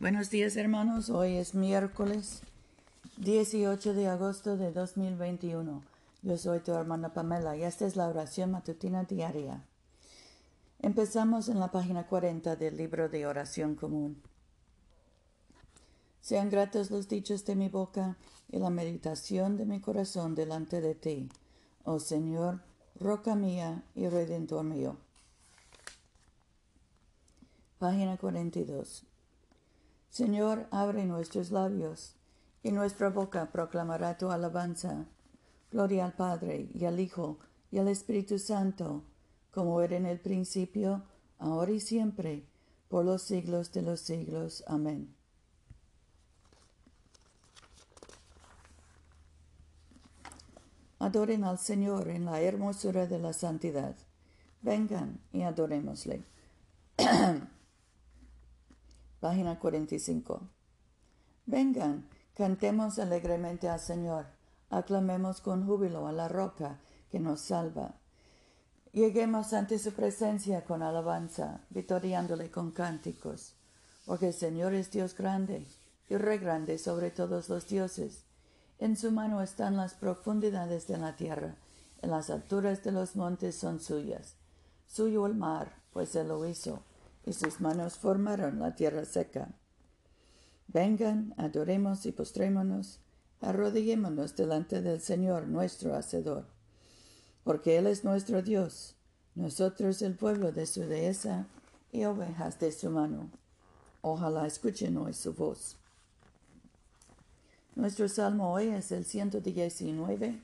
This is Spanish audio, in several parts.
Buenos días hermanos, hoy es miércoles 18 de agosto de 2021. Yo soy tu hermana Pamela y esta es la oración matutina diaria. Empezamos en la página 40 del libro de oración común. Sean gratos los dichos de mi boca y la meditación de mi corazón delante de ti, oh Señor, roca mía y redentor mío. Página 42. Señor, abre nuestros labios, y nuestra boca proclamará tu alabanza. Gloria al Padre, y al Hijo, y al Espíritu Santo, como era en el principio, ahora y siempre, por los siglos de los siglos. Amén. Adoren al Señor en la hermosura de la santidad. Vengan y adorémosle. Página 45. Vengan, cantemos alegremente al Señor, aclamemos con júbilo a la roca que nos salva. Lleguemos ante su presencia con alabanza, victoriándole con cánticos, porque el Señor es Dios grande y Rey grande sobre todos los dioses. En su mano están las profundidades de la tierra, en las alturas de los montes son suyas. Suyo el mar, pues él lo hizo y sus manos formaron la tierra seca. Vengan, adoremos y postrémonos, arrodillémonos delante del Señor nuestro Hacedor, porque Él es nuestro Dios, nosotros el pueblo de su dehesa y ovejas de su mano. Ojalá escuchen hoy su voz. Nuestro salmo hoy es el 119,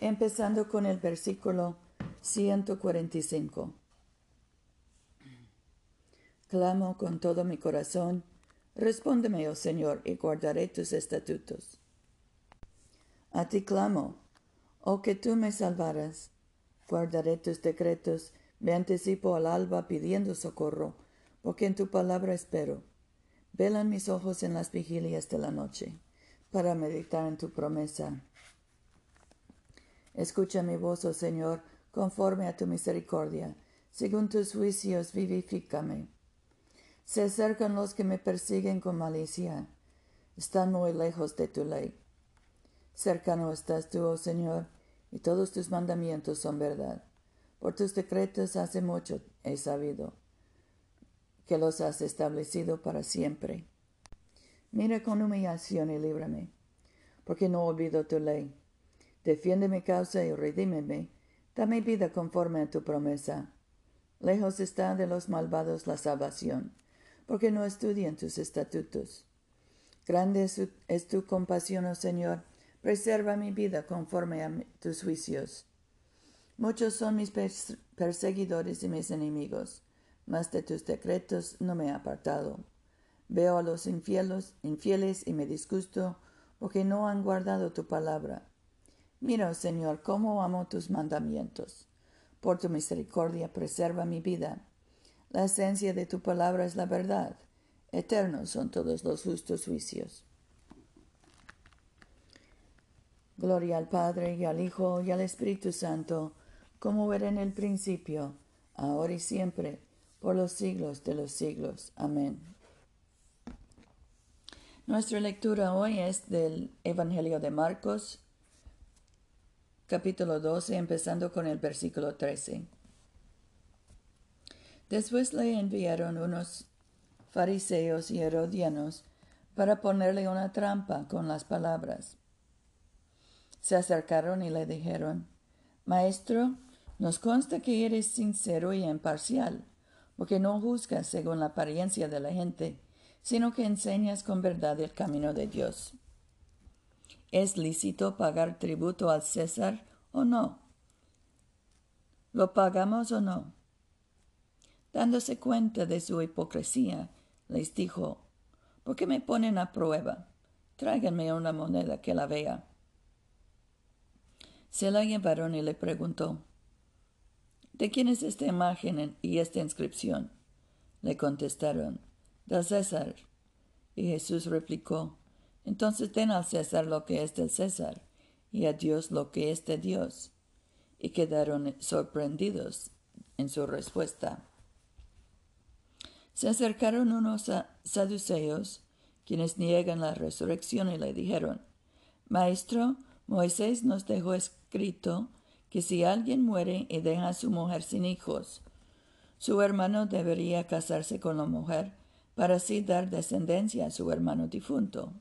empezando con el versículo 145. Clamo con todo mi corazón. Respóndeme, oh Señor, y guardaré tus estatutos. A ti clamo, oh que tú me salvaras. Guardaré tus decretos, me anticipo al alba pidiendo socorro, porque en tu palabra espero. Velan mis ojos en las vigilias de la noche, para meditar en tu promesa. Escucha mi voz, oh Señor, conforme a tu misericordia, según tus juicios vivifícame. Se acercan los que me persiguen con malicia. Están muy lejos de tu ley. Cercano estás tú, oh Señor, y todos tus mandamientos son verdad. Por tus decretos hace mucho he sabido que los has establecido para siempre. Mira con humillación y líbrame, porque no olvido tu ley. Defiende mi causa y redímeme. Dame vida conforme a tu promesa. Lejos está de los malvados la salvación porque no estudian tus estatutos. Grande es tu, compasión, oh Señor, preserva mi vida conforme a tus juicios. Muchos son mis perseguidores y mis enemigos, mas de tus decretos no me he apartado. Veo a los infieles, infieles y me disgusto, porque no han guardado tu palabra. Mira, oh Señor, cómo amo tus mandamientos. Por tu misericordia preserva mi vida la esencia de tu palabra es la verdad. Eternos son todos los justos juicios. Gloria al Padre y al Hijo y al Espíritu Santo, como era en el principio, ahora y siempre, por los siglos de los siglos. Amén. Nuestra lectura hoy es del Evangelio de Marcos, capítulo 12, empezando con el versículo 13. Después le enviaron unos fariseos y herodianos para ponerle una trampa con las palabras. Se acercaron y le dijeron, Maestro, nos consta que eres sincero y imparcial, porque no juzgas según la apariencia de la gente, sino que enseñas con verdad el camino de Dios. ¿Es lícito pagar tributo al César o no? ¿Lo pagamos o no? Dándose cuenta de su hipocresía, les dijo, ¿Por qué me ponen a prueba? Tráiganme una moneda que la vea. Se la llevaron y le preguntó, ¿De quién es esta imagen y esta inscripción? Le contestaron, del César. Y Jesús replicó, Entonces den al César lo que es del César, y a Dios lo que es de Dios. Y quedaron sorprendidos en su respuesta. Se acercaron unos saduceos, quienes niegan la resurrección, y le dijeron, Maestro, Moisés nos dejó escrito que si alguien muere y deja a su mujer sin hijos, su hermano debería casarse con la mujer para así dar descendencia a su hermano difunto.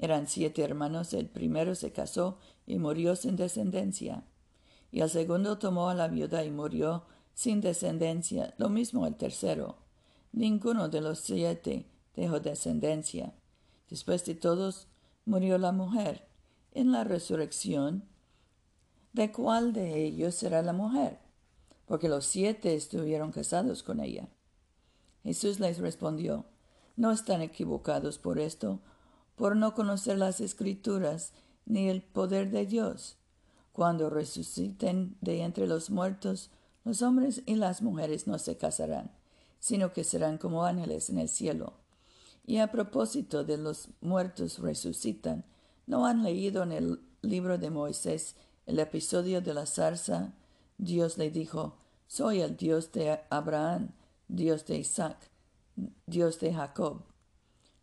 Eran siete hermanos, el primero se casó y murió sin descendencia, y el segundo tomó a la viuda y murió sin descendencia, lo mismo el tercero. Ninguno de los siete dejó descendencia. Después de todos murió la mujer. En la resurrección, ¿de cuál de ellos será la mujer? Porque los siete estuvieron casados con ella. Jesús les respondió, No están equivocados por esto, por no conocer las escrituras ni el poder de Dios. Cuando resuciten de entre los muertos, los hombres y las mujeres no se casarán, sino que serán como ángeles en el cielo. Y a propósito de los muertos resucitan, ¿no han leído en el libro de Moisés el episodio de la zarza? Dios le dijo, Soy el Dios de Abraham, Dios de Isaac, Dios de Jacob.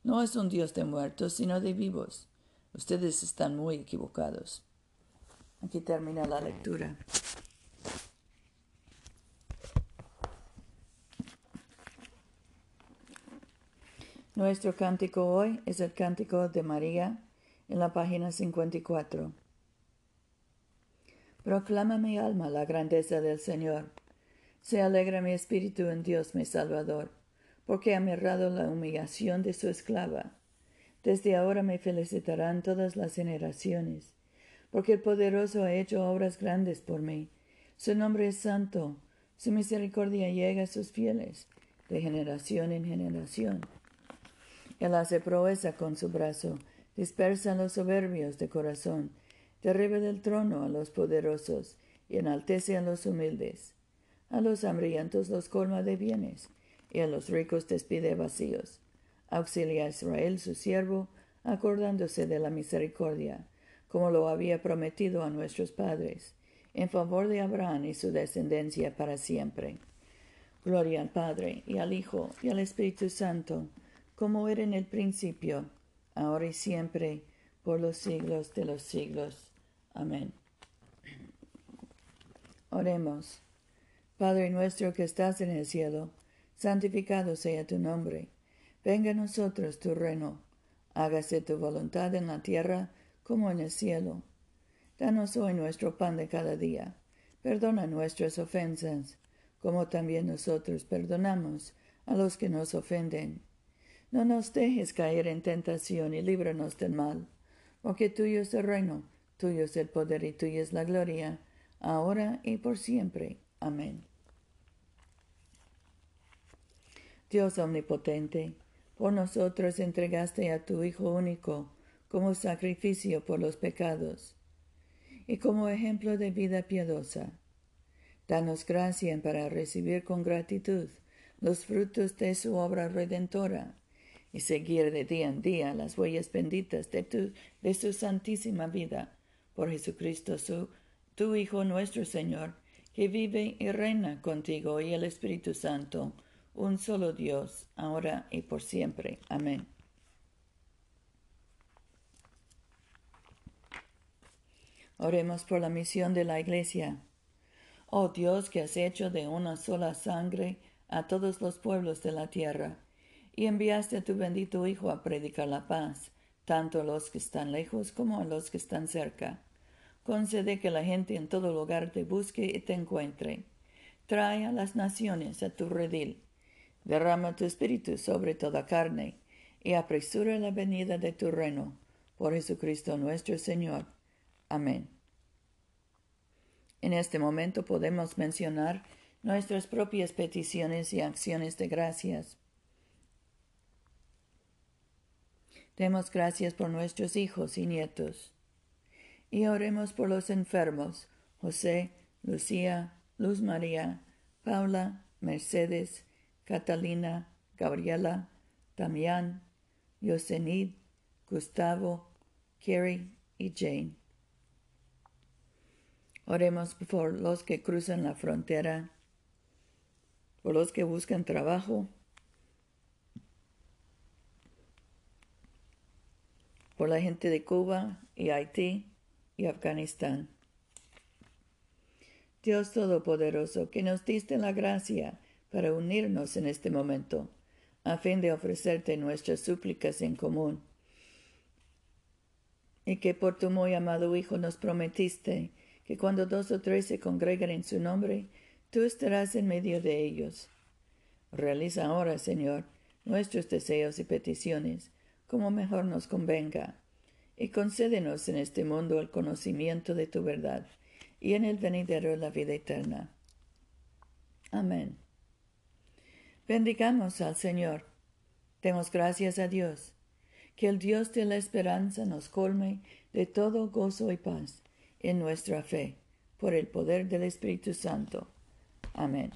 No es un Dios de muertos, sino de vivos. Ustedes están muy equivocados. Aquí termina la lectura. Nuestro cántico hoy es el cántico de María en la página 54. Proclama mi alma la grandeza del Señor. Se alegra mi espíritu en Dios mi Salvador, porque ha mirado la humillación de su esclava. Desde ahora me felicitarán todas las generaciones, porque el poderoso ha hecho obras grandes por mí. Su nombre es santo, su misericordia llega a sus fieles, de generación en generación. Él hace proeza con su brazo, dispersa los soberbios de corazón, derriba del trono a los poderosos y enaltece a los humildes. A los hambrientos los colma de bienes, y a los ricos despide vacíos. Auxilia a Israel su siervo, acordándose de la misericordia, como lo había prometido a nuestros padres, en favor de Abraham y su descendencia para siempre. Gloria al Padre, y al Hijo, y al Espíritu Santo, como era en el principio, ahora y siempre, por los siglos de los siglos. Amén. Oremos. Padre nuestro que estás en el cielo, santificado sea tu nombre. Venga a nosotros tu reino. Hágase tu voluntad en la tierra como en el cielo. Danos hoy nuestro pan de cada día. Perdona nuestras ofensas, como también nosotros perdonamos a los que nos ofenden no nos dejes caer en tentación y líbranos del mal, porque tuyo es el reino, tuyo es el poder y tuya es la gloria, ahora y por siempre. Amén. Dios omnipotente, por nosotros entregaste a tu Hijo único como sacrificio por los pecados y como ejemplo de vida piadosa. Danos gracia para recibir con gratitud los frutos de su obra redentora y seguir de día en día las huellas benditas de, tu, su santísima vida, por Jesucristo su, tu Hijo nuestro Señor, que vive y reina contigo y el Espíritu Santo, un solo Dios, ahora y por siempre. Amén. Oremos por la misión de la Iglesia. Oh Dios, que has hecho de una sola sangre a todos los pueblos de la tierra y enviaste a tu bendito Hijo a predicar la paz, tanto a los que están lejos como a los que están cerca. Concede que la gente en todo lugar te busque y te encuentre. Trae a las naciones a tu redil. Derrama tu espíritu sobre toda carne, y apresura la venida de tu reino. Por Jesucristo nuestro Señor. Amén. En este momento podemos mencionar nuestras propias peticiones y acciones de gracias. Demos gracias por nuestros hijos y nietos. Y oremos por los enfermos, José, Lucía, Luz María, Paula, Mercedes, Catalina, Gabriela, Damián, Yosenid, Gustavo, Kerry y Jane. Oremos por los que cruzan la frontera, por los que buscan trabajo, por la gente de Cuba y Haití y Afganistán. Dios Todopoderoso, que nos diste la gracia para unirnos en este momento, a fin de ofrecerte nuestras súplicas en común, y que por tu muy amado Hijo nos prometiste que cuando dos o tres se congregan en su nombre, tú estarás en medio de ellos. Realiza ahora, Señor, nuestros deseos y peticiones, como mejor nos convenga, y concédenos en este mundo el conocimiento de tu verdad, y en el venidero la vida eterna. Amén. Bendigamos al Señor. Demos gracias a Dios. Que el Dios de la esperanza nos colme de todo gozo y paz en nuestra fe, por el poder del Espíritu Santo. Amén.